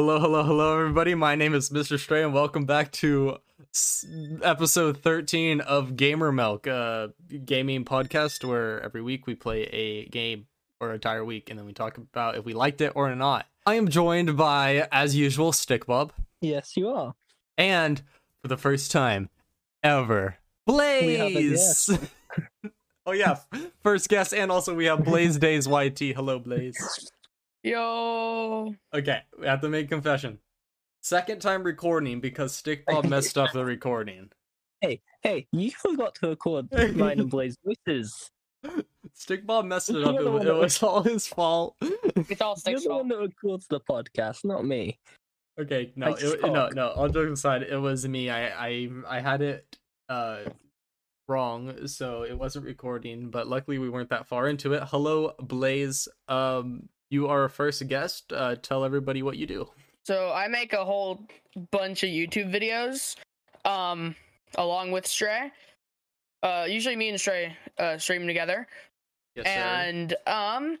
Hello, hello, hello, everybody. My name is Mr. Stray, and welcome back to episode 13 of Gamer Milk, a gaming podcast where every week we play a game or entire week and then we talk about if we liked it or not. I am joined by, as usual, Stick Bob, Yes, you are. and for the first time ever, Blaze. oh, yeah, first guest, and also we have BlazeDayzYT. Hello, Blaze. Yo. Okay, we have to make confession. Second time recording because Stick Bob messed up the recording. Hey, hey, you forgot to record mine and Blaze voices. Stick Bob messed it up. It, You're the wa- one it was all his fault. It's all You're six the one that records the podcast, not me. okay, no, it, no, no. All jokes aside, it was me. I, I, I had it uh wrong, so it wasn't recording. But luckily, we weren't that far into it. Hello, Blaze. Um, you are a first guest. Uh, tell everybody what you do. So I make a whole bunch of YouTube videos, um, along with Stray. Uh, usually me and Stray uh stream together, Yes, and um,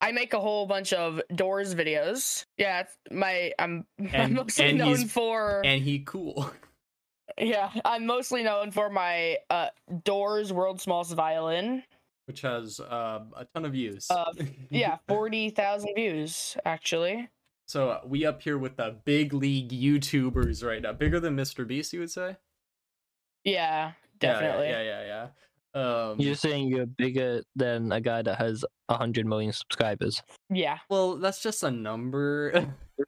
I make a whole bunch of Doors videos. Yeah, my I'm, I'm mostly and known for And he cool. yeah I'm mostly known for my uh Doors World's Smallest Violin. Which has um a ton of views. Uh, Yeah, forty thousand views actually. So uh, we up here with the big league YouTubers right now, bigger than Mr. Beast, you would say? Yeah, Yeah, definitely. Yeah, yeah, yeah. yeah. Um, You're saying you're bigger than a guy that has 100 million subscribers. yeah. well, that's just a number.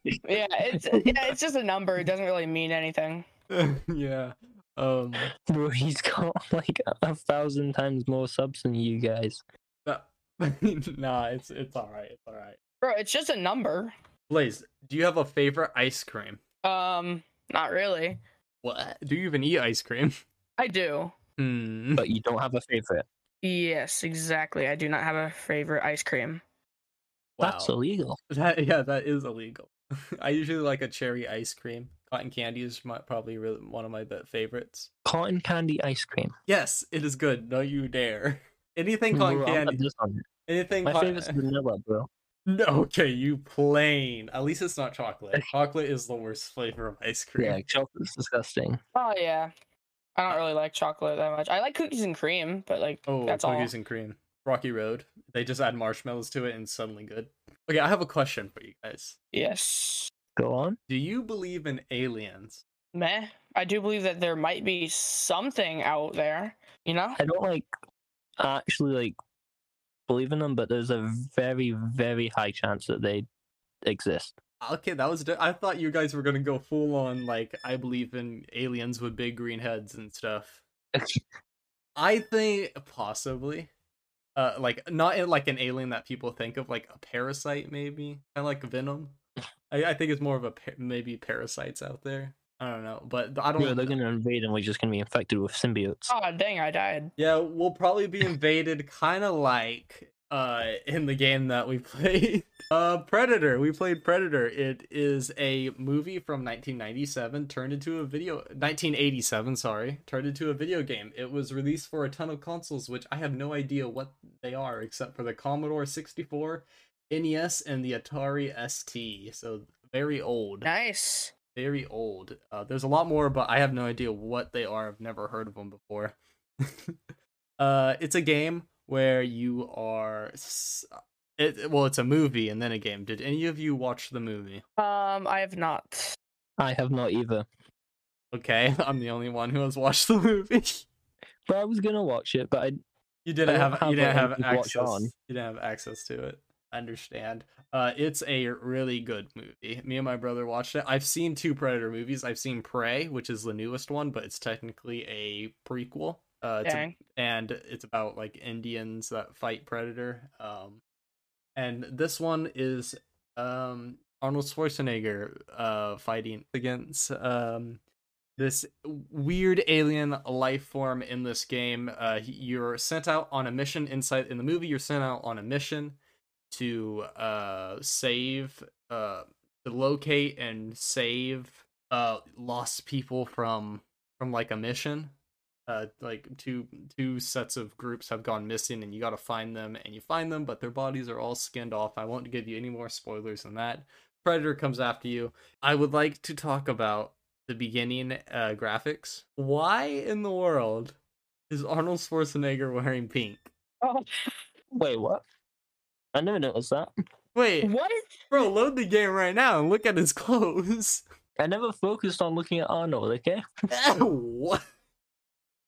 yeah, it's yeah, it's just a number. It doesn't really mean anything. yeah. Um. Bro, he's got like a thousand times more subs than you guys. but- nah, it's it's all right. It's all right. Bro, it's just a number. Blaze, do you have a favorite ice cream? Um, not really. What? Do you even eat ice cream? I do. Hmm. But you don't have a favorite. Yes, exactly. I do not have a favorite ice cream. That's illegal. That yeah, that is illegal. I usually like a cherry ice cream. Cotton candy is my, probably really one of my favorites. Cotton candy ice cream. Yes, it is good. Don't you dare. Anything cotton Bro, candy. this on it. Anything. My cotton- favorite's vanilla, bro. No, okay, you plain. At least it's not chocolate. Chocolate is the worst flavor of ice cream. Yeah, chocolate's disgusting. Oh yeah. I don't really like chocolate that much. I like cookies and cream, but like Oh, that's cookies all. and cream. Rocky Road. They just add marshmallows to it and suddenly good. Okay, I have a question for you guys. Yes. Go on. Do you believe in aliens? Meh. I do believe that there might be something out there. You know? I don't like actually like believe in them, but there's a very, very high chance that they exist. Okay, that was. di- I thought you guys were gonna go full on like I believe in aliens with big green heads and stuff. I think possibly, uh, like not in, like an alien that people think of, like a parasite, maybe kind of like Venom. I, I think it's more of a maybe parasites out there. I don't know, but I don't. Yeah, they're gonna invade and we're just gonna be infected with symbiotes. Oh dang, I died. Yeah, we'll probably be invaded, kind of like uh in the game that we played. Uh, Predator. We played Predator. It is a movie from 1997 turned into a video. 1987, sorry, turned into a video game. It was released for a ton of consoles, which I have no idea what they are, except for the Commodore 64, NES, and the Atari ST. So very old Nice. very old. Uh, there's a lot more, but I have no idea what they are. I've never heard of them before. uh, it's a game where you are. s- It, well, it's a movie and then a game. Did any of you watch the movie? Um, I have not. I have not either. Okay, I'm the only one who has watched the movie. But I was gonna watch it, but I You didn't don't have, have you didn't have on to watch access. You didn't have access to it. Understand. Uh, it's a really good movie. Me and my brother watched it. I've seen two Predator movies. I've seen Prey, which is the newest one, but it's technically a prequel. Uh, it's a- and it's about like Indians that fight Predator. Um, and this one is um Arnold Schwarzenegger uh fighting against um this weird alien life form in this game. Uh, you're sent out on a mission inside in the movie. You're sent out on a mission to uh save uh to locate and save uh lost people from from like a mission uh like two two sets of groups have gone missing and you got to find them and you find them but their bodies are all skinned off i won't give you any more spoilers than that predator comes after you. I would like to talk about the beginning uh, graphics. Why in the world is Arnold Schwarzenegger wearing pink? Oh, Wait, what? I never noticed that. Wait, what? bro, load the game right now and look at his clothes. I never focused on looking at Arnold. Okay. what?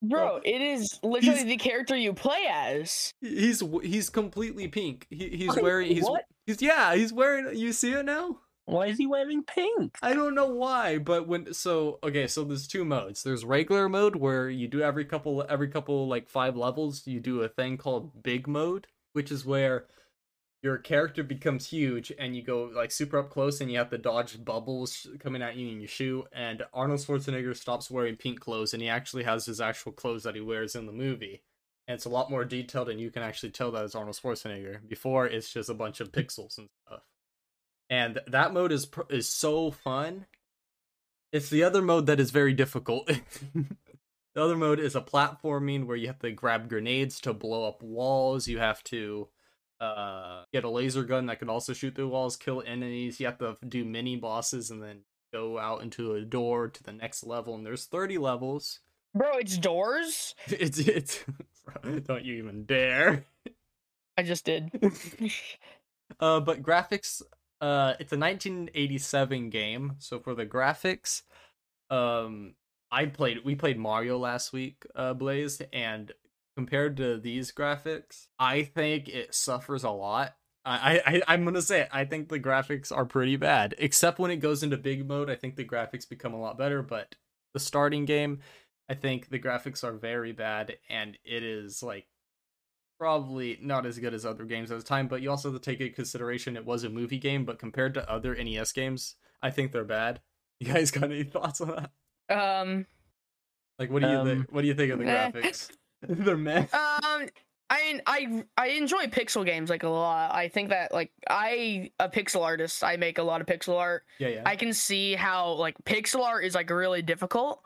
Bro, it is literally He's- the character you play as. He's he's completely pink. He, he's Wait, wearing he's what? he's yeah he's wearing. You see it now? Why is he wearing pink? I don't know why, but when so okay, so there's two modes. There's regular mode where you do every couple every couple like five levels, you do a thing called big mode, which is where your character becomes huge and you go like super up close and you have to dodge bubbles coming at you in your shoe and Arnold Schwarzenegger stops wearing pink clothes and he actually has his actual clothes that he wears in the movie. And it's a lot more detailed and you can actually tell that it's Arnold Schwarzenegger. Before it's just a bunch of pixels and stuff and that mode is is so fun. It's the other mode that is very difficult. the other mode is a platforming where you have to grab grenades to blow up walls. You have to uh, get a laser gun that can also shoot through walls, kill enemies. You have to do mini bosses and then go out into a door to the next level. And there's 30 levels. Bro, it's doors. It's it's. don't you even dare. I just did. Uh, but graphics, uh, it's a 1987 game. So for the graphics, um, I played. We played Mario last week, uh, Blaze, and compared to these graphics, I think it suffers a lot. I, I I'm gonna say it, I think the graphics are pretty bad. Except when it goes into big mode, I think the graphics become a lot better. But the starting game, I think the graphics are very bad, and it is like probably not as good as other games at the time, but you also have to take into consideration it was a movie game, but compared to other NES games, I think they're bad. You guys got any thoughts on that? Um, Like what do you Um, think what do you think of the graphics? they're meh. um, I mean, I I enjoy pixel games like a lot. I think that like I a pixel artist. I make a lot of pixel art. Yeah, yeah. I can see how like pixel art is like really difficult.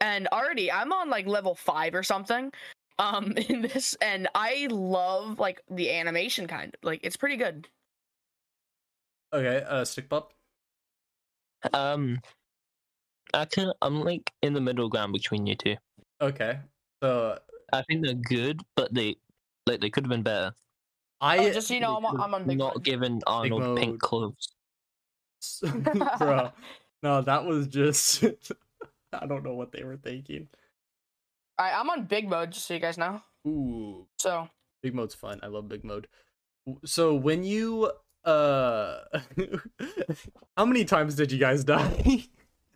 And already I'm on like level 5 or something um in this and I love like the animation kind. Like it's pretty good. Okay, uh stick pop. Um, I can I'm like in the middle ground between you two. Okay. So I think they're good, but they like they could have been better. I Oh, just so you know, I'm on, I'm on big not mode. given Arnold mode. pink clothes. bro. No, that was just I don't know what they were thinking. I, I'm on big mode just so you guys know. Ooh, So Big mode's fun. I love big mode. So when you uh how many times did you guys die?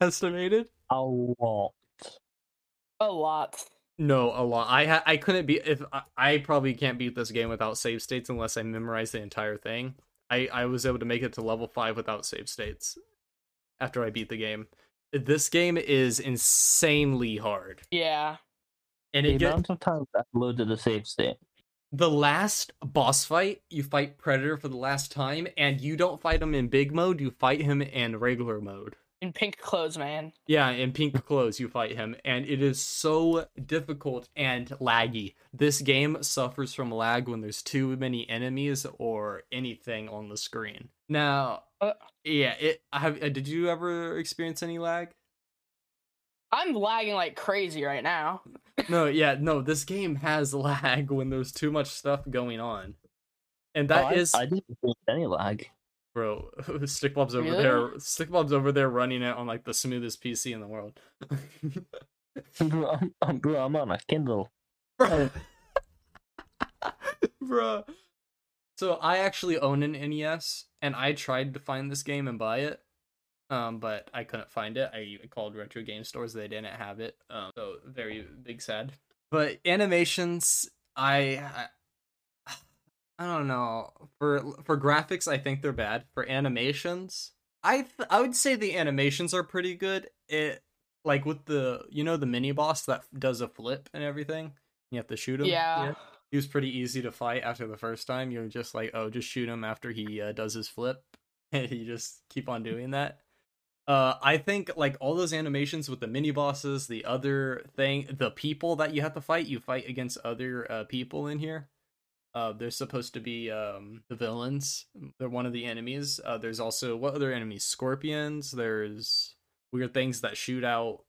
Estimated? A lot. a lot. No, a lot. I ha- I couldn't be if I, I probably can't beat this game without save states unless I memorize the entire thing. I I was able to make it to level 5 without save states after I beat the game. This game is insanely hard. Yeah. And The it get, amount of times I loaded the save state. the last boss fight, you fight Predator for the last time, and you don't fight him in big mode, you fight him in regular mode. In pink clothes, man. Yeah, in pink clothes, you fight him, and it is so difficult and laggy. This game suffers from lag when there's too many enemies or anything on the screen. Now, Uh. yeah, it. Have uh, did you ever experience any lag? I'm lagging like crazy right now. No, yeah, no. This game has lag when there's too much stuff going on, and Oh, I- is. I, didn't experience any lag. Bro, stick Stickbob's over Really? there. Stickbob's over there running it on like the smoothest PC in the world. bro, I'm, I'm- bro, I'm on a Kindle. Bro. Bro. So I actually own an NES and I tried to find this game and buy it. Um, but I couldn't find it. I called retro game stores, they didn't have it. Um, so very big sad. But animations, I, I I don't know. For for graphics, I think they're bad. For animations, I th- I would say the animations are pretty good. It like with the you know the mini boss that does a flip and everything. You have to shoot him. Yeah. He was pretty easy to fight after the first time. You're just like, oh, just shoot him after he uh, does his flip, and you just keep on doing that. Uh, I think like all those animations with the mini bosses, the other thing, the people that you have to fight, you fight against other uh, people in here. Uh, they're supposed to be um, the villains. They're one of the enemies. Uh, there's also what other enemies? Scorpions. There's weird things that shoot out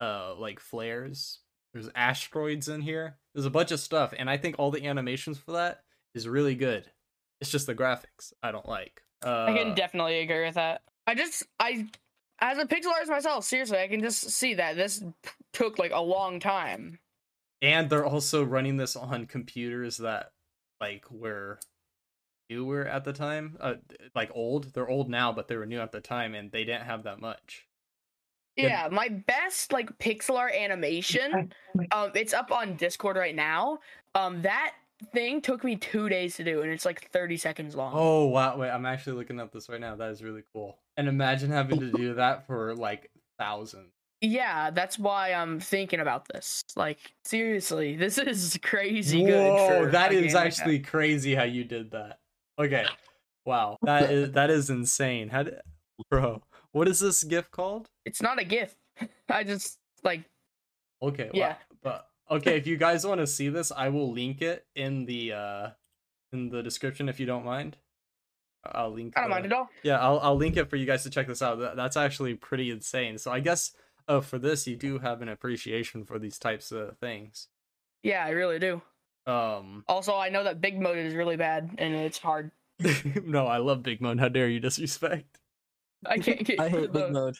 uh, like flares. There's asteroids in here. There's a bunch of stuff, and I think all the animations for that is really good. It's just the graphics I don't like. Uh, I can definitely agree with that. I just I as a pixel artist myself, seriously, I can just see that this took like a long time. and they're also running this on computers that like were newer at the time uh like old they're old now but they were new at the time and they didn't have that much Yeah. Yeah, my best like pixel art animation, um, it's up on Discord right now. Um, that thing took me two days to do, and it's like thirty seconds long. oh wow wait i'm actually looking at this right now that is really cool and imagine having to do that for like thousands Yeah, that's why I'm thinking about this. Like, seriously, this is crazy good. Whoa, that a like actually crazy how you did that okay wow that is that is insane how did bro what is this gift called It's not a gift. I just like, Okay. wow. Yeah. But okay, if you guys want to see this, I will link it in the uh in the description if you don't mind. I'll link. I don't uh, mind at all. Yeah, I'll I'll link it for you guys to check this out. That, that's actually pretty insane. So I guess uh, for this, you do have an appreciation for these types of things. Yeah, I really do. Um, Also, I know that big mode is really bad and it's hard. no, I love Big Mode. How dare you disrespect? I can't get. I hate big those. mode.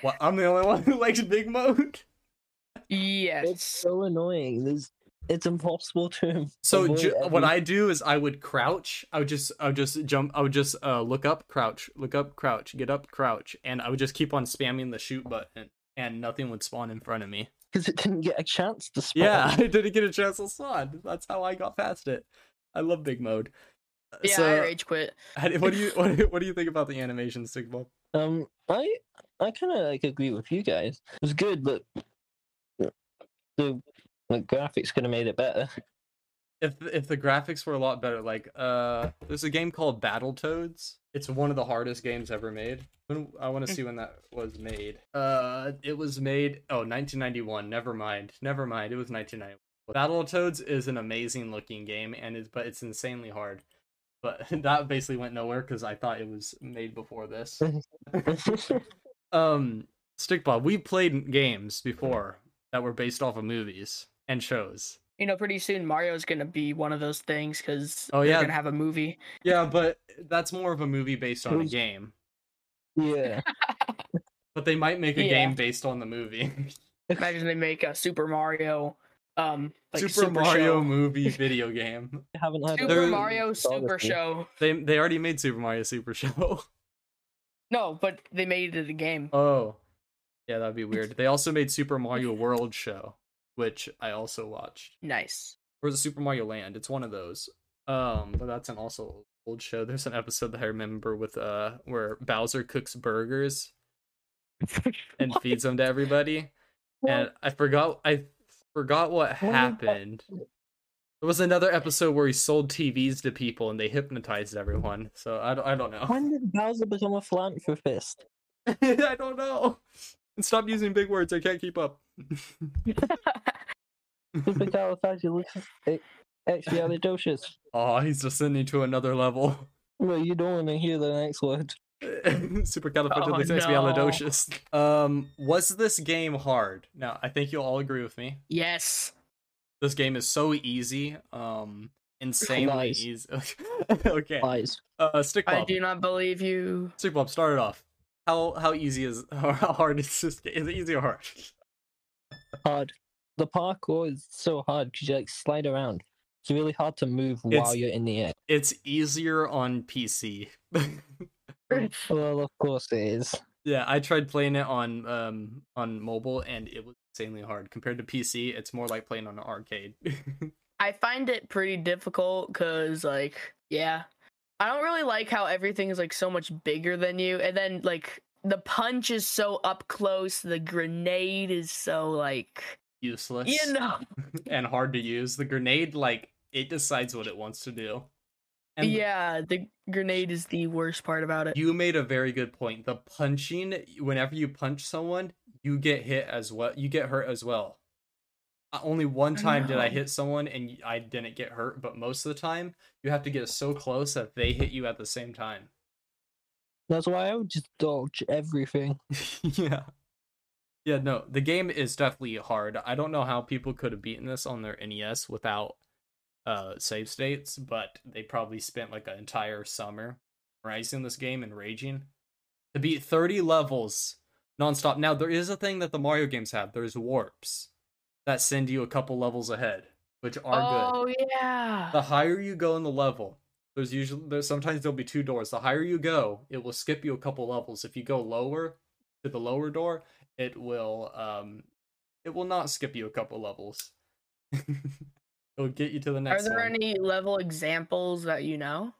What? I'm the only one who likes Big Mode. Yes. It's so annoying. There's, it's impossible to. So ju- what I do is I would crouch. I would just I would just jump. I would just uh look up, crouch, look up, crouch, get up, crouch, and I would just keep on spamming the shoot button, and nothing would spawn in front of me. because it didn't get a chance to spawn. Yeah, I didn't get a chance to spawn. That's how I got past it. I love big mode. Uh, yeah, I rage quit. what do you what, do you- what do you think about the animation, Sigma? Um, I I kind of like agree with you guys. It was good, but the like graphics could have made it better. If if the graphics were a lot better, like uh, there's a game called Battletoads. It's one of the hardest games ever made. When, I want to see when that was made. Uh, it was made oh 1991. Never mind, never mind. It was 1991. Battletoads is an amazing looking game, and it's but it's insanely hard. But that basically went nowhere because I thought it was made before this. um, Stickball, we played games before that were based off of movies and shows. You know, pretty soon Mario's gonna be one of those things because Oh, they're yeah. gonna have a movie. Yeah, but that's more of a movie based on a game. yeah, But they might make a Yeah. game based on the movie. Imagine they make a Super Mario, um, like Super, Mario Show. movie video game. I haven't had Super There- Mario Super Honestly. Show. They they already made Super Mario Super Show. No, but they made it a game. Oh. Yeah, that'd be weird. They also made Super Mario World Show, which I also watched. Nice. Or the Super Mario Land? It's one of those. Um, but that's an also old show. There's an episode that I remember with uh where Bowser cooks burgers and feeds them to everybody. and I forgot I forgot what What happened. There was another episode where he sold TVs to people and they hypnotized everyone. So I don't, I don't know. When did Bowser become a philanthropist? I don't know. And stop using big words. I can't keep up. Supercalifragilisticexpialidocious. oh, he's descending to another level. Well, you don't want to hear the next word. Supercalifragilisticexpialidocious. Um, was this game hard? Now, I think you'll all agree with me. yes. This game is so easy. Um, insanely Lies. easy. okay. Eyes. Uh, Stick I do not believe you. Stick Bob, start it off. How how easy is or how hard is this game? Is it easy or hard? Hard. The parkour is so hard because you like slide around. It's really hard to move while It's- you're in the air. It's easier on PC. Well, of course it is. yeah, I tried playing it on um on mobile and it was insanely hard compared to PC. It's more like playing on an arcade. I find it pretty difficult because, like, yeah, I don't really like how everything is like so much bigger than you, and then like the punch is so up close, the grenade is so like, Useless you know, and hard to use. The grenade like it decides what it wants to do. And yeah, the grenade is the worst part about it. You made a very good point. The punching, whenever you punch someone, you get hit as well. You get hurt as well. Only one time did I hit someone and I didn't get hurt, but most of the time you have to get so close that they hit you at the same time. That's why I would just dodge everything. yeah. Yeah, no, the game is definitely hard. I don't know how people could have beaten this on their NES without uh save states, but they probably spent like an entire summer rising this game and raging to beat 30 levels nonstop. Now there is a thing that the Mario games have. There's warps that send you a couple levels ahead, which are good oh yeah. the higher you go in the level there's usually there's sometimes there'll be two doors the higher you go it will skip you a couple levels if you go lower to the lower door it will um it will not skip you a couple levels it'll get you to the next. Are there one any level examples that you know?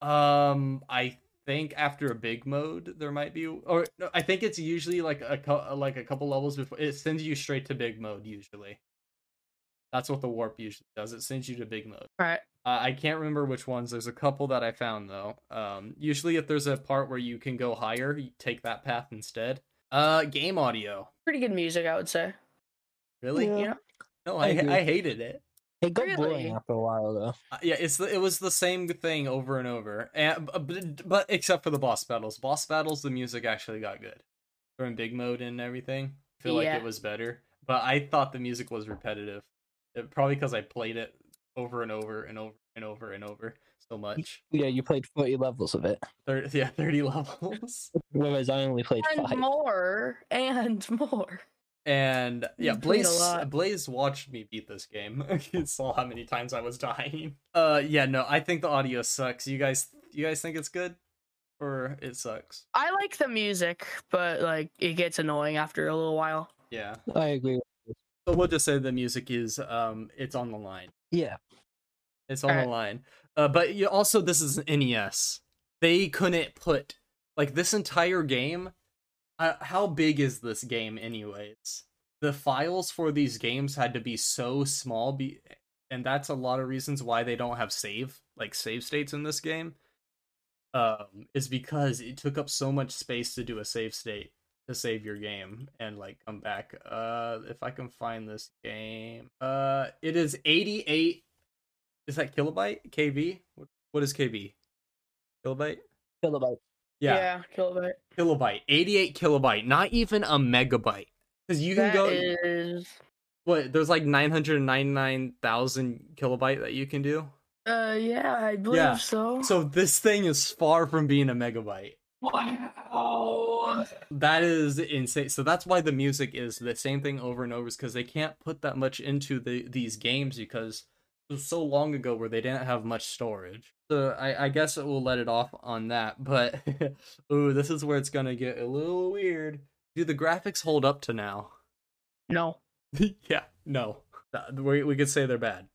um i think after a big mode there might be or no, i think it's usually like a cou- like a couple levels before it sends you straight to big mode usually that's what the warp usually does it sends you to big mode All right. Uh, I can't remember which ones. There's a couple that I found though. Um, usually, if there's a part where you can go higher, you take that path instead. Uh, game audio. Pretty good music, I would say. Really? Yeah. You know? No, I I. I hated it. It got Really? boring after a while though. Uh, yeah, it's the, it was the same thing over and over, and but, but except for the boss battles. Boss battles, the music actually got good. During big mode and everything, I feel like it was better. But I thought the music was repetitive. It, probably because I played it over and over and over and over and over so much. Yeah, you played 40 levels of it, Thir- yeah, thirty levels. whereas I only played And five. more. And more. And yeah, You played a Blaze. Blaze watched me beat this game. he saw how many times I was dying. Uh yeah, no, I think the audio sucks. You guys you guys think it's good? Or it sucks? I like the music, but like it gets annoying after a little while. Yeah. I agree. So we'll just say the music is um it's on the line. Yeah, It's on the Alright. line. Uh but you also this is an NES. They couldn't put like this entire game uh, how big is this game anyways? The files for these games had to be so small be and that's a lot of reasons why they don't have save like save states in this game. Um is because it took up so much space to do a save state to save your game and like come back. Uh if I can find this game. Uh it is 88 is that kilobyte? KB? What, what is KB? Kilobyte? kilobyte. Yeah, kilobyte. kilobyte. 88 kilobyte, not even a megabyte. Cuz you can That go is what there's like 999,000 kilobyte that you can do. uh yeah, I believe Yeah. so. So this thing is far from being a megabyte. Wow. That is insane. So that's why the music is the same thing over and over, is because they can't put that much into the these games because was so long ago where they didn't have much storage. So I, I guess we'll let it off on that. But ooh, this is where it's gonna get a little weird. Do the graphics hold up to now? No. yeah, no. We we could say they're bad.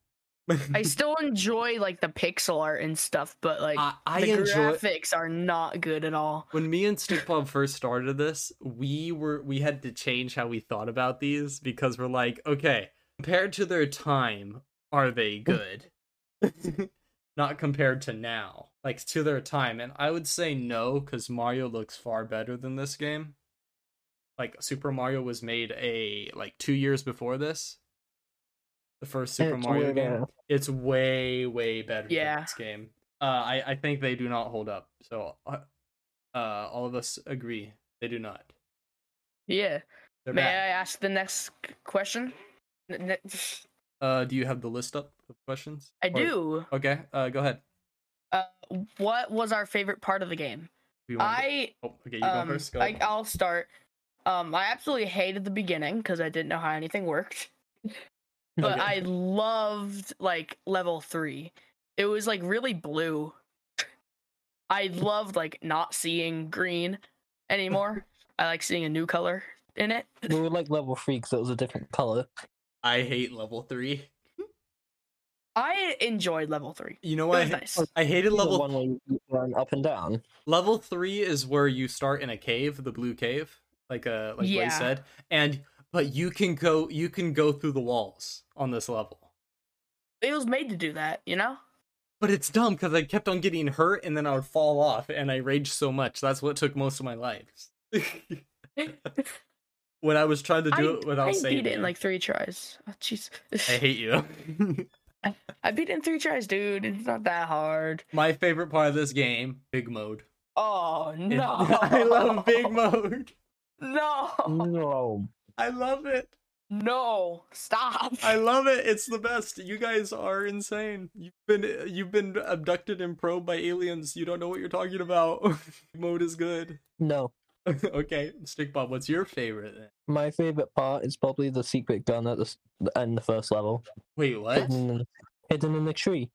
I still enjoy like the pixel art and stuff, but like I, I the enjoy graphics are not good at all. when me and Stick Bob first started this, we were we had to change how we thought about these because we're like, okay, compared to their time, are they good? Not compared to now, like to their time, and I would say no because Mario looks far better than this game. Like Super Mario was made a like two years before this. The first Super It's Mario game better. it's way way better Yeah. than this game uh i i think they do not hold up so uh, uh all of us agree they do not Yeah. they're May I ask the next question? N- n- uh do you have the list up of questions I Or- do. okay uh go ahead Uh, what was our favorite part of the game? Who wanna I oh, okay you go um, first go I, I'll start. Um, I absolutely hated the beginning because I didn't know how anything worked. But Okay. I loved like level three. It was like really blue. I loved like not seeing green anymore. I like seeing a new color in it. We were like level three because it was a different color. I hate level three I enjoyed level three. you know It what was I, nice. I hated The level one where you run up and down. level three is where you start in a cave the blue cave like uh like Yeah. Blaze said and but you can go you can go through the walls on this level It was made to do that, you know? But it's dumb because I kept on getting hurt and then I would fall off and I raged so much. That's what took most of my life. when I was trying to do I, it without saying I saving. beat it in like three tries. Oh, Jeez. I hate you. I beat it in three tries, dude. It's not that hard. My favorite part of this game, big mode. Oh no! I love big mode. No, No. I love it. no, stop! I love it. It's the best. You guys are insane. You've been you've been abducted and probed by aliens. You don't know what you're talking about. mode is good. No. okay, Stick Bob, what's your favorite? Then? My favorite part is probably the secret gun at the in the first level, Wait, what? hidden in, hidden in the tree.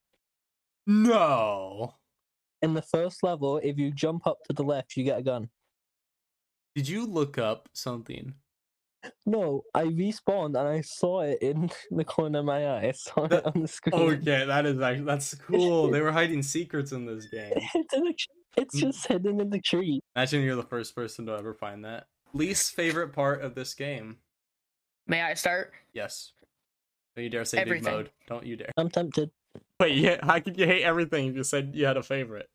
No. In the first level, if you jump up to the left, you get a gun. Did you look up something? No, I respawned and I saw it in the corner of my eye. I saw That- it on the screen. Okay, that is actually that's cool. They were hiding secrets in this game. It's, in the tr- it's just hidden in the tree. Imagine you're the first person to ever find that. Least favorite part of this game? May I start? Yes. Don't you dare say big Everything. mode. Don't you dare. I'm tempted. Wait, yeah, how could you hate everything if you said you had a favorite?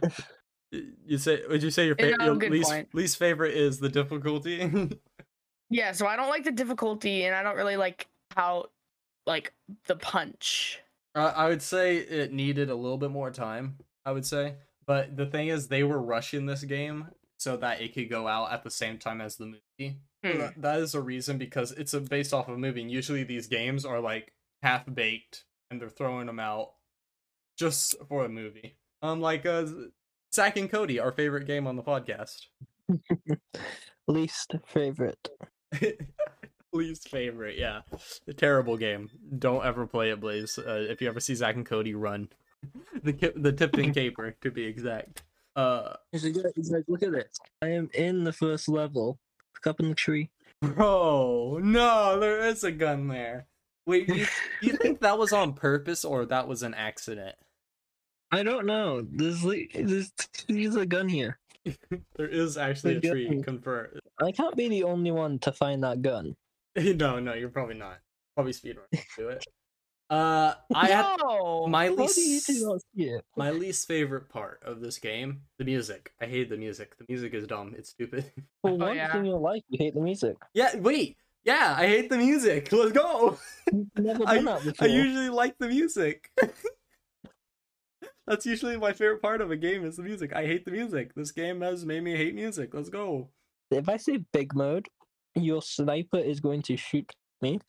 you say would you say your, Yeah, fa- your least point. least favorite is the difficulty? Yeah, so I don't like the difficulty, and I don't really like how, like, the punch. Uh, I would say it needed a little bit more time. I would say, but the thing is, they were rushing this game so that it could go out at the same time as the movie. Hmm. that- that is a reason because it's a, based off of a movie. And usually, these games are like half baked, and they're throwing them out just for a movie. Um, like uh, Zack and Cody, our favorite game on the podcast. Least favorite. Least favorite, yeah. A terrible game. Don't ever play it, Blaze. Uh, if you ever see Zack and Cody run, the ki- the tipped and caper to be exact. Uh, He's like, he's like, look at this. I am in the first level. Look up in the tree. bro, no, there is a gun there. Wait, do you, do you think that was on purpose or that was an accident? I don't know. There's like there's there's a gun here. There is actually a tree. gun. Confirmed. I can't be the only one to find that gun. no, no, you're probably not. Probably speedrun do it. Uh, I had no! my How do you least do not? My least favorite part of this game, the music. I hate the music. The music is dumb. It's stupid. For Oh, once yeah. in your life, you hate the music. yeah, wait. Yeah, I hate the music. Let's go. I- I usually like the music. That's usually my favorite part of a game is the music. I hate the music. This game has made me hate music. Let's go. If I say big mode, your sniper is going to shoot me.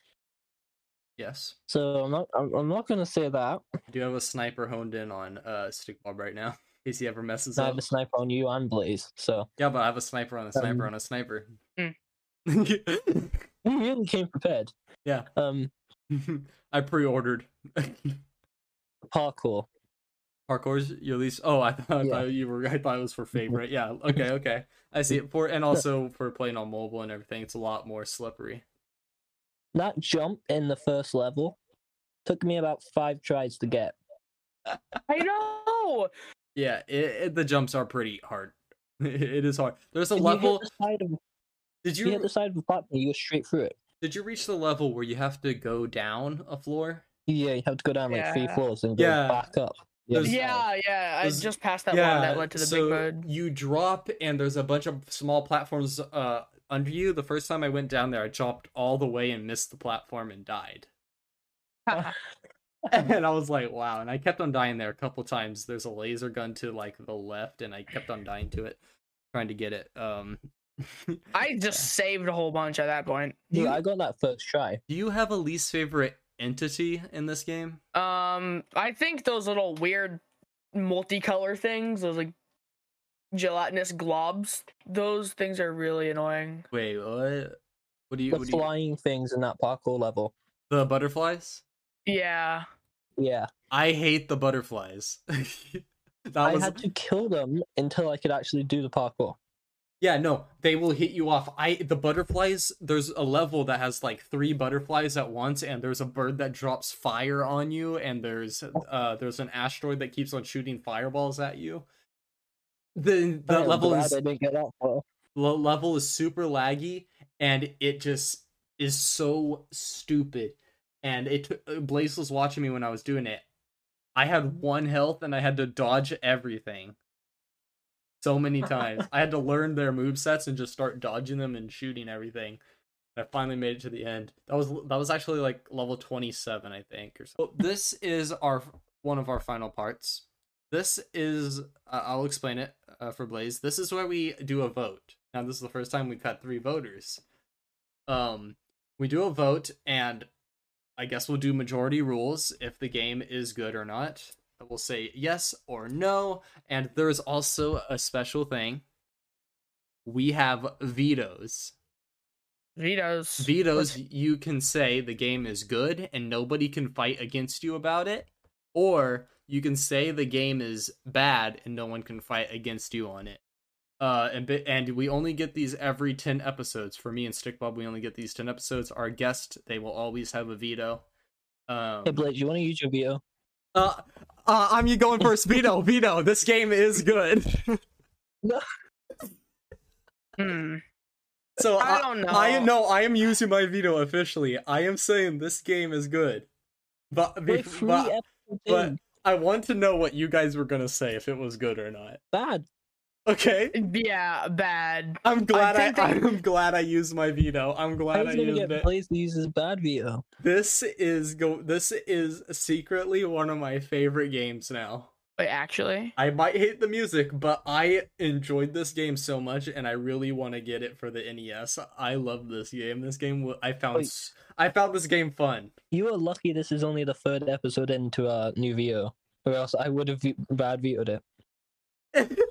Yes. So I'm not. I'm, I'm not going to say that. I do have a sniper honed in on uh Stick Bob right now. In case he ever messes I up. I have a sniper on you and Blaze. So Yeah, but I have a sniper on a sniper Um, on a sniper. Hmm. you really came prepared. yeah. Um, I pre-ordered. parkour. Parkour's your least. Oh, I thought, I thought you were. I thought it was for favorite. Yeah. Okay. Okay. I see it for, and also for playing on mobile and everything. It's a lot more slippery. That jump in the first level took me about five tries to get. I know! Yeah. It, it, the jumps are pretty hard. it is hard. There's a If level. You the side of, Did you hit the side of the platform, you go straight through it. did you reach the level where you have to go down a floor? Yeah, you have to go down like three floors and go Yeah. back up. the other There's- side. Yeah, yeah. I just passed that one that led to the so big mode. You drop, and there's a bunch of small platforms uh under you. The first time I went down there, I jumped all the way and missed the platform and died. and I was like, wow. And I kept on dying there a couple times. There's a laser gun to like the left, and I kept on dying to it, trying to get it. Um, I just saved a whole bunch at that point. do, Dude, you, I got that first try. do you have a least favorite entity in this game? Um, I think those little weird multicolor things, those like gelatinous globs, those things are really annoying. Wait, what? What do you? The What do you flying things in that parkour level. the butterflies? Yeah. Yeah, I hate the butterflies. that I was had to kill them until I could actually do the parkour. Yeah, no, they will hit you off. I the butterflies, there's a level that has like three butterflies at once and there's a bird that drops fire on you and there's uh there's an asteroid that keeps on shooting fireballs at you. The the I am level is I didn't get that far. level is super laggy and it just is so stupid. And it took uh, Blaze was watching me when I was doing it. I had one health and I had to dodge everything. so many times. I had to learn their move sets and just start dodging them and shooting everything. I finally made it to the end. That was that was actually like level 27, I think, or so. This is our one of our final parts. This is uh, I'll explain it uh, for Blaze. This is where we do a vote. Now this is the first time we've had three voters. Um, we do a vote, and I guess we'll do majority rules if the game is good or not. We'll say yes or no, and there's also a special thing. We have vetoes. Vetoes. Vetoes, you can say the game is good and nobody can fight against you about it, or you can say the game is bad and no one can fight against you on it. Uh, and and we only get these every ten episodes. For me and Stickbob, we only get these ten episodes. Our guest, they will always have a veto. Um, Hey, Blake, you want to use your veto? uh, uh, I'm you going first. Veto, veto. This game is good. Hmm. so I don't know. I know I am using my veto officially. I am saying this game is good, but, We're but but- in. I want to know what you guys were gonna say if it was good or not. Bad. Okay, uh, Yeah, bad. I'm glad I, think they- I'm glad I used my veto. I'm glad I is gonna used get it. Blaze to use his bad veto? This is go. This is secretly one of my favorite games now. Wait, actually, I might hate the music, but I enjoyed this game so much, and I really want to get it for the NES. I love this game. This game, I found, Wait. I found this game fun. You are lucky this is only the third episode into our new veto, or else I would have ve- bad vetoed it.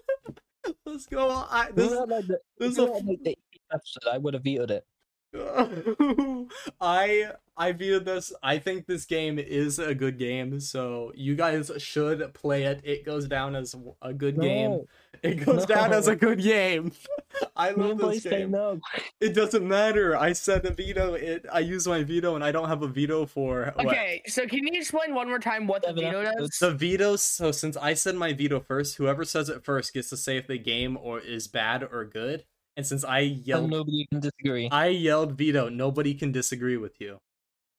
Let's go. I, this, were like, the, this is like, the 80th episode, I would have vetoed it. I I viewed this. I think this game is a good game, so you guys should play it. It goes down as a good game. No, It goes down as a good game. I me love and this game. no. It doesn't matter. I said a veto. It. I use my veto, and I don't have a veto for what? okay. So can you explain one more time what the veto does? episodes. The veto. So since I said my veto first, whoever says it first gets to say if the game or is bad or good. And since I And yelled nobody can disagree. I yelled veto. Nobody can disagree with you.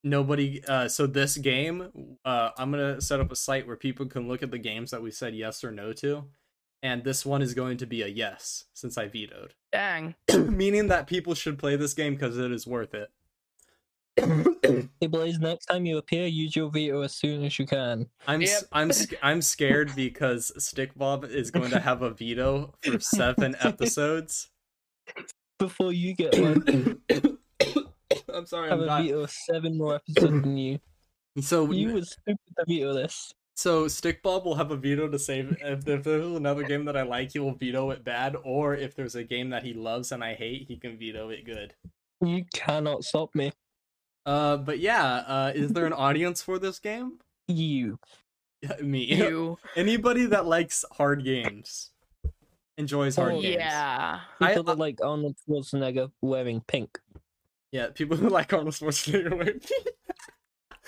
Nobody. Uh, so this game, uh, I'm gonna set up a site where people can look at the games that we said yes or no to, and this one is going to be a yes since I vetoed, Dang. meaning that people should play this game because it is worth it. Hey Blaze, next time you appear, use your veto as soon as you can. I'm Yep. I'm I'm scared because Stick Bob is going to have a veto for seven episodes. Before you get one, I'm sorry, have I'm a not. veto of seven more episodes than you. So You was stupid to veto this. So Stick Bob will have a veto to save if, if there's another game that I like, he will veto it bad, or if there's a game that he loves and I hate, he can veto it good. You cannot stop me. Uh, but yeah, uh, is there an audience for this game? You. Me. You. Anybody that likes hard games enjoys hard Oh, games. Yeah. I- People I- that like Arnold Schwarzenegger wearing pink. Yeah, people who like Arnold Schwarzenegger wear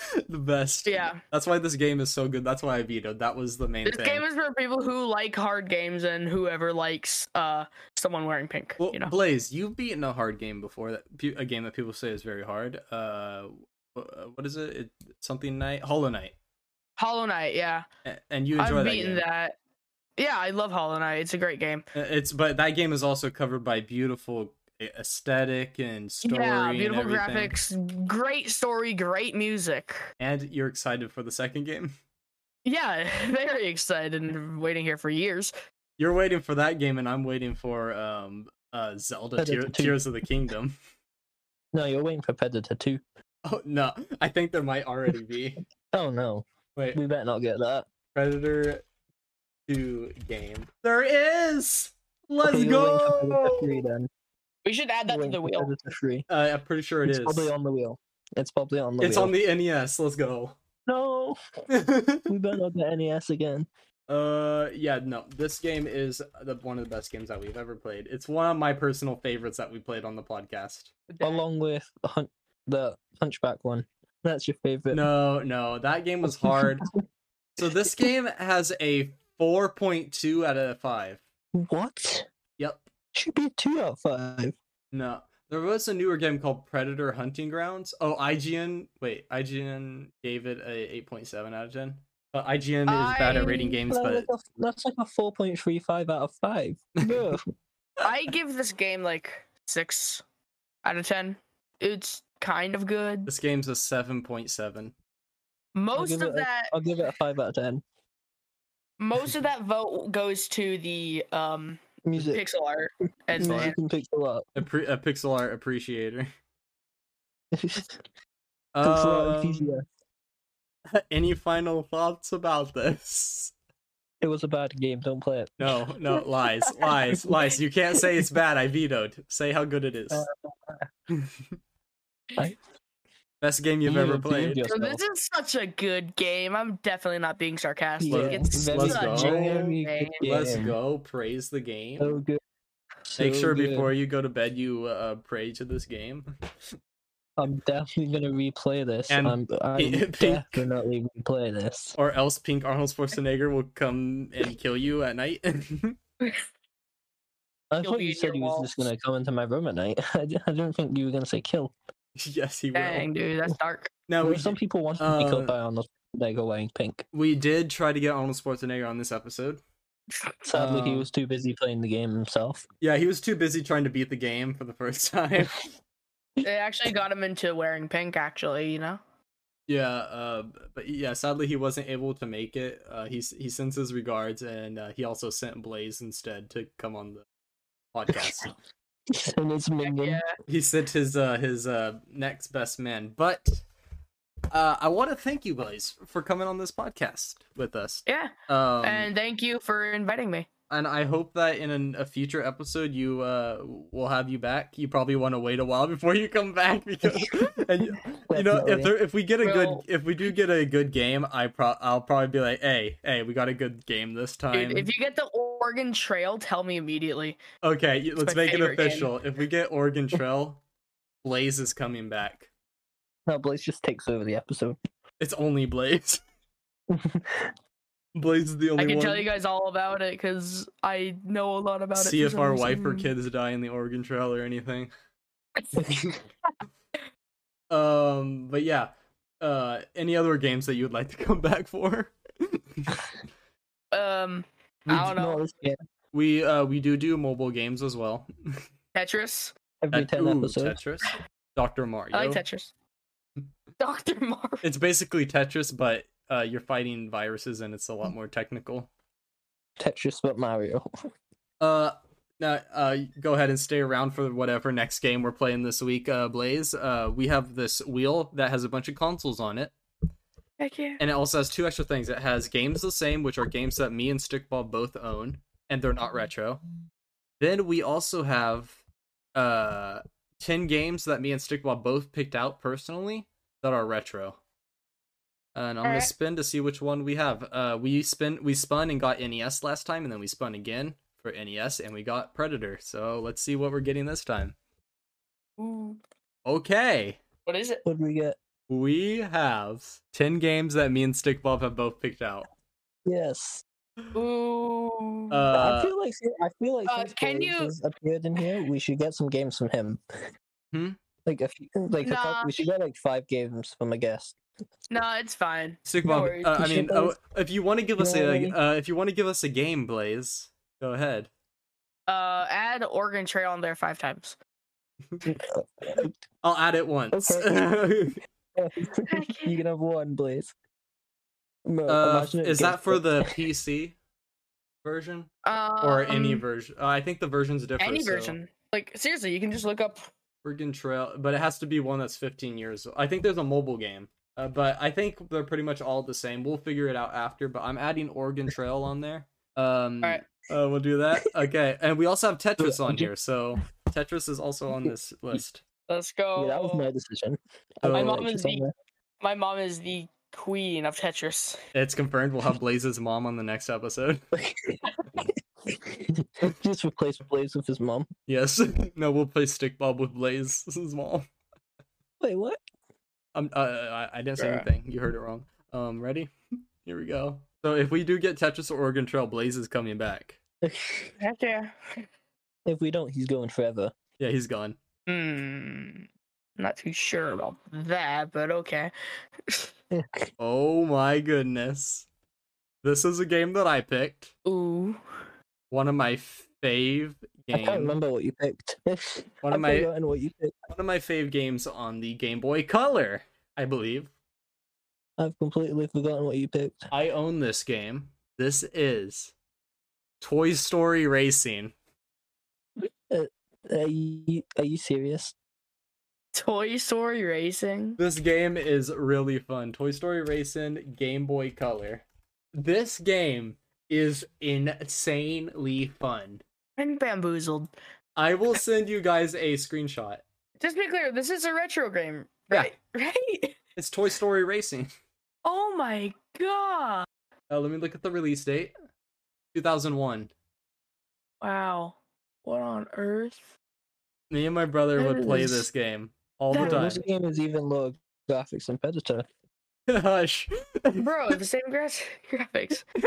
the best. Yeah. That's why this game is so good. That's why I vetoed. That was the main thing. This thing. game is for people who like hard games and whoever likes uh someone wearing pink. Well, you know. Blaze, you've beaten a hard game before. That a game that people say is very hard. Uh, what is it? it something Night, Hollow Knight, Hollow Knight. Yeah. And you enjoy I've that beaten game. that. Yeah, I love Hollow Knight. It's a great game. Uh, It's but that game is also covered by beautiful aesthetic and story yeah, beautiful and graphics, great story, great music. And you're excited for the second game. Yeah, very excited and waiting here for years. You're waiting for that game, and I'm waiting for um uh Zelda Predator Tear- Tears of the Kingdom. No, you're waiting for Predator 2. Oh no, I think there might already be. Oh no, Wait, we better not get that. Predator 2 game. There is. Let's Okay, you're waiting go. 3 then. We should add that You're to the wheel. Predator 3. Uh, I'm pretty sure it it's is. probably on the wheel. It's probably on the It's wheel. on the NES. Let's go. No, we better not get NES again. uh, yeah, no. This game is the, one of the best games that we've ever played. It's one of my personal favorites that we played on the podcast. Along with the, hun- the Hunchback one. That's your favorite. No, no, that game was hard. so this game has a 4.2 out of 5. What? Yep. Should be a 2 out of 5. No. There was a newer game called Predator Hunting Grounds. Oh, IGN. Wait, IGN gave it a 8.7 out of 10. Uh, IGN is bad at rating games, That's but like a, that's like a four point three five out of five. No. I give this game like six out of ten. It's kind of good. this game's a seven point seven. Most of that, I'll give it a five out of ten. most of that vote goes to the um Music, pixel art and the music and pixel art. A, pre- a pixel art appreciator. pixel Uh, art enthusiast. any final thoughts about this? It was a bad game. Don't play it. No, no, lies, lies, lies. You can't say it's bad. I vetoed. Say how good it is. I- Best game you've ever played. So yourself. this is such a good game. I'm definitely not being sarcastic. Yeah, it's let's such go. a good game. Let's go. Praise the game. So good. Make sure good. before you go to bed you uh, pray to this game. I'm definitely gonna replay this. And I'm, I Pink- definitely replay this. Or else Pink Arnold Schwarzenegger will come and kill you at night. I thought you said your he was just gonna come into my room at night. I, di- I didn't think you were gonna say kill. yes, he will. Dang, dude, that's dark. Now Well, we, some people want to be uh, killed by Arnold Schwarzenegger wearing pink. we did try to get Arnold Schwarzenegger on this episode. Sadly, he um, was too busy playing the game himself. Yeah, he was too busy trying to beat the game for the first time. It actually got him into wearing pink. Actually, you know. yeah, uh, but yeah, sadly he wasn't able to make it. Uh, he he sends his regards, and uh, he also sent Blaze instead to come on the podcast. and it's minion. Yeah. he sent his uh his uh next best man, but uh, I want to thank you, guys for coming on this podcast with us. Yeah. Um, and thank you for inviting me. And I hope that in an, a future episode you uh will have you back. You probably want to wait a while before you come back because and you, you know if there if we get a good if we do get a good game, I pro I'll probably be like, hey hey, we got a good game this time. Dude, if you get the Oregon Trail, tell me immediately. okay, y- let's make it favorite game. official. If we get Oregon Trail, Blaze is coming back. No, Blaze just takes over the episode. It's only Blaze. Blaze is the only one. I can one. tell you guys all about it because I know a lot about it. See if our wife or kids die in the Oregon Trail or anything. Um, but yeah. Uh, any other games that you would like to come back for? Um, We I don't do- know. No, this game, We uh we do do mobile games as well. Tetris. every ten ooh, episodes. Tetris, Doctor Mario. I like Tetris. Doctor Marvel. It's basically Tetris, but uh, you're fighting viruses and it's a lot more technical. Tetris, but Mario. Uh, now, uh, go ahead and stay around for whatever next game we're playing this week, uh, Blaze. Uh, we have this wheel that has a bunch of consoles on it, Heck yeah. and it also has two extra things. It has games the same, which are games that me and Stick Bob both own, and they're not retro. Then we also have uh 10 games that me and Stick Bob both picked out personally that are retro. And I'm gonna Alright. spin to see which one we have. Uh we spin we spun and got NES last time and then we spun again for NES and we got Predator. So let's see what we're getting this time. Ooh. Okay. What is it? What do we get? We have 10 games that me and Stick Bob have both picked out. Yes. Ooh. I Uh feel like I feel like uh, since can you- has appeared in here, we should get some games from him. Hmm? Like a few, like a couple, we should get like five games from a guest. No, it's fine. Stick Bob, worries. uh, I mean, uh, if you want to give us a uh, if you want to give us a game, Blaze, go ahead. Uh, add Oregon Trail on there five times. I'll add it once. you can have one, Blaze. Mo- uh, imagine it is gets that for the PC version Um, or any version? Uh, I think the version's different. Any so- version. Like seriously, you can just look up. Oregon Trail, but it has to be one that's 15 years. I think there's a mobile game, uh, but I think they're pretty much all the same. We'll figure it out after. But I'm adding Oregon Trail on there. Um, Alright. uh, we'll do that. Okay, and we also have Tetris on here, so Tetris is also on this list. Let's go. Yeah, that was my decision. Oh. My mom is the my mom is the queen of Tetris. It's confirmed. We'll have Blaze's mom on the next episode. Just replace Blaze with his mom. Yes. no, we'll play Stickball with Blaze's mom. Wait, what? Um, uh, I, I didn't say Bruh. anything. You heard it wrong. Um, ready? Here we go. So if we do get Tetris or Oregon Trail, Blaze is coming back. Heck yeah. if we don't, he's going forever. Yeah, he's gone. Hmm. Not too sure about that, but okay. Oh my goodness. This is a game that I picked. Ooh. One of my fave games. I can't remember what you picked. One of I've my what you picked. one of my fave games on the Game Boy Color, I believe. I've completely forgotten what you picked. I own this game. This is Toy Story Racing. Uh, are you are you serious? Toy Story Racing. This game is really fun. Toy Story Racing Game Boy Color. This game is insanely fun. I'm bamboozled. I will send you guys a screenshot. Just to be clear, this is a retro game, Yeah. right? Right? It's Toy Story Racing. Oh my god! Uh, let me look at the release date. 2001. Wow. What on earth? Me and my brother would That play is- this game all the that time. This game is even lower graphics than Predator. Hush. Bro, the same gra- graphics. Guess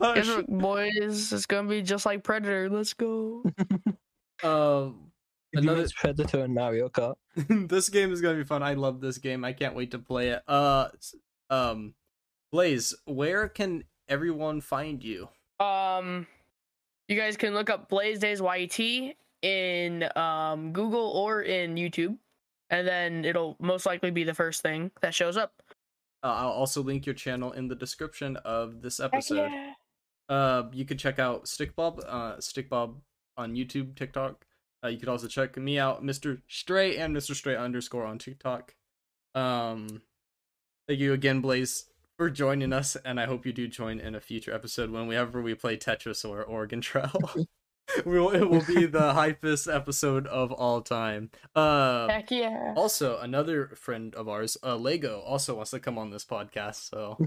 Hush. what, boys? It's gonna be just like Predator. Let's go. Um, If you Another- mix Predator and Mario Kart. this game is gonna be fun. I love this game. I can't wait to play it. Uh, um, Blaze, where can everyone find you? Um, you guys can look up BlazeDayzYT in um Google or in YouTube, and then it'll most likely be the first thing that shows up. Uh, I'll also link your channel in the description of this episode. yeah. Uh, you can check out Stickbob, uh, Stickbob on YouTube, TikTok. Uh, you could also check me out, Mr. Stray and Mr. Stray underscore on TikTok. Um, thank you again, Blaze, for joining us, and I hope you do join in a future episode whenever we play Tetris or Oregon Trail. we will, it will be the hypest episode of all time. Uh, Heck yeah. also, another friend of ours, uh, Lego, also wants to come on this podcast. So,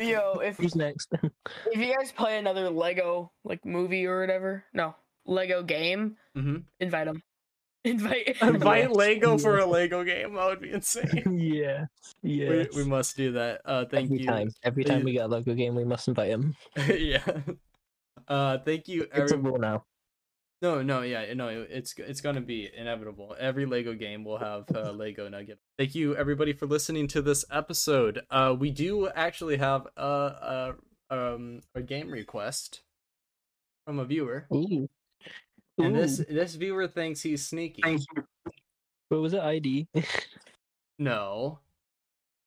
Yo, if Who's next? if you guys play another Lego like movie or whatever, no Lego game, hmm invite them. Invite. invite Lego for a Lego game. That would be insane. yeah. Yeah. we, we must do that. Uh, thank Every you. time. Every time we get a Lego game, we must invite him. yeah. Uh, thank you. It's a rule now. No, no, yeah, no. It's it's gonna be inevitable. Every Lego game will have uh, Lego Nugget. Thank you, everybody, for listening to this episode. Uh, we do actually have a, a um a game request from a viewer, Ooh. And this this viewer thinks he's sneaky. What was it? ID? No,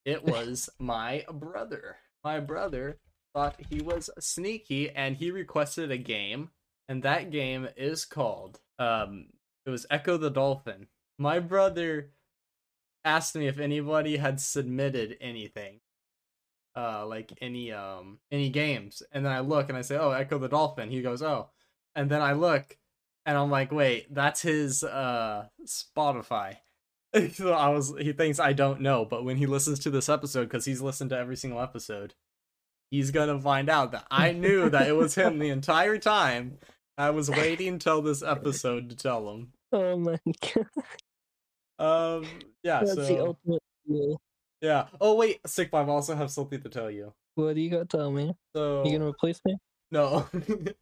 it was my brother. My brother thought he was sneaky and he requested a game, and that game is called um it was Ecco the Dolphin. My brother asked me if anybody had submitted anything. Uh like any um any games. And then I look and I say, "Oh, Ecco the Dolphin." He goes, "Oh." And then I look and I'm like, "Wait, that's his uh Spotify." so I was he thinks I don't know, but when he listens to this episode cuz he's listened to every single episode, he's going to find out that I knew that it was him the entire time. I was waiting till this episode to tell him. oh my god. Um yeah, That's the ultimate rule. yeah. Oh wait, Sick Five I also have something to tell you. What do you got to tell me? So You gonna replace me? no.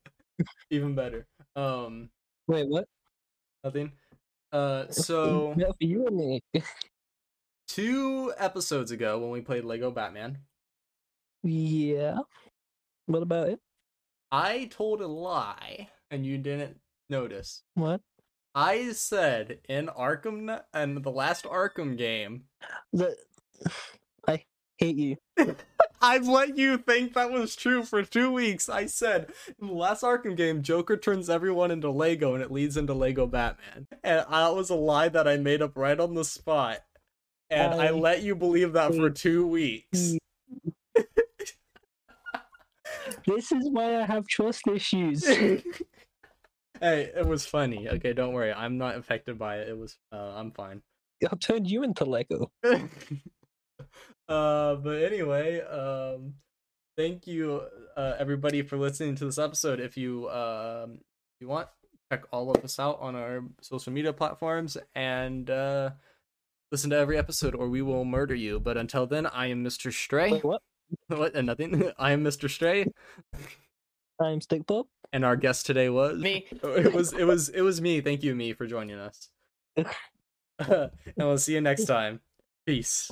Even better. Um Wait, what? nothing. Uh so you and me. two episodes ago when we played Lego Batman, yeah. What about it? I told a lie and you didn't notice. What? I said in Arkham and the last Arkham game, The I hate you. I've let you think that was true for two weeks. I said in the last Arkham game, Joker turns everyone into Lego and it leads into Lego Batman. And that was a lie that I made up right on the spot. And I, I let you believe that for two weeks. This is why I have trust issues. hey, it was funny. Okay, don't worry. I'm not affected by it. It was uh, I'm fine. I've turned you into Lego. uh but anyway um thank you uh everybody for listening to this episode. If you um if you want check all of us out on our social media platforms and uh listen to every episode or we will murder you. But until then i am mr stray. Wait, what? what? Nothing. I am mr stray. I'm Stick Bob. and our guest today was Me. it was it was it was me. Thank you me for joining us. And we'll see you next time. Peace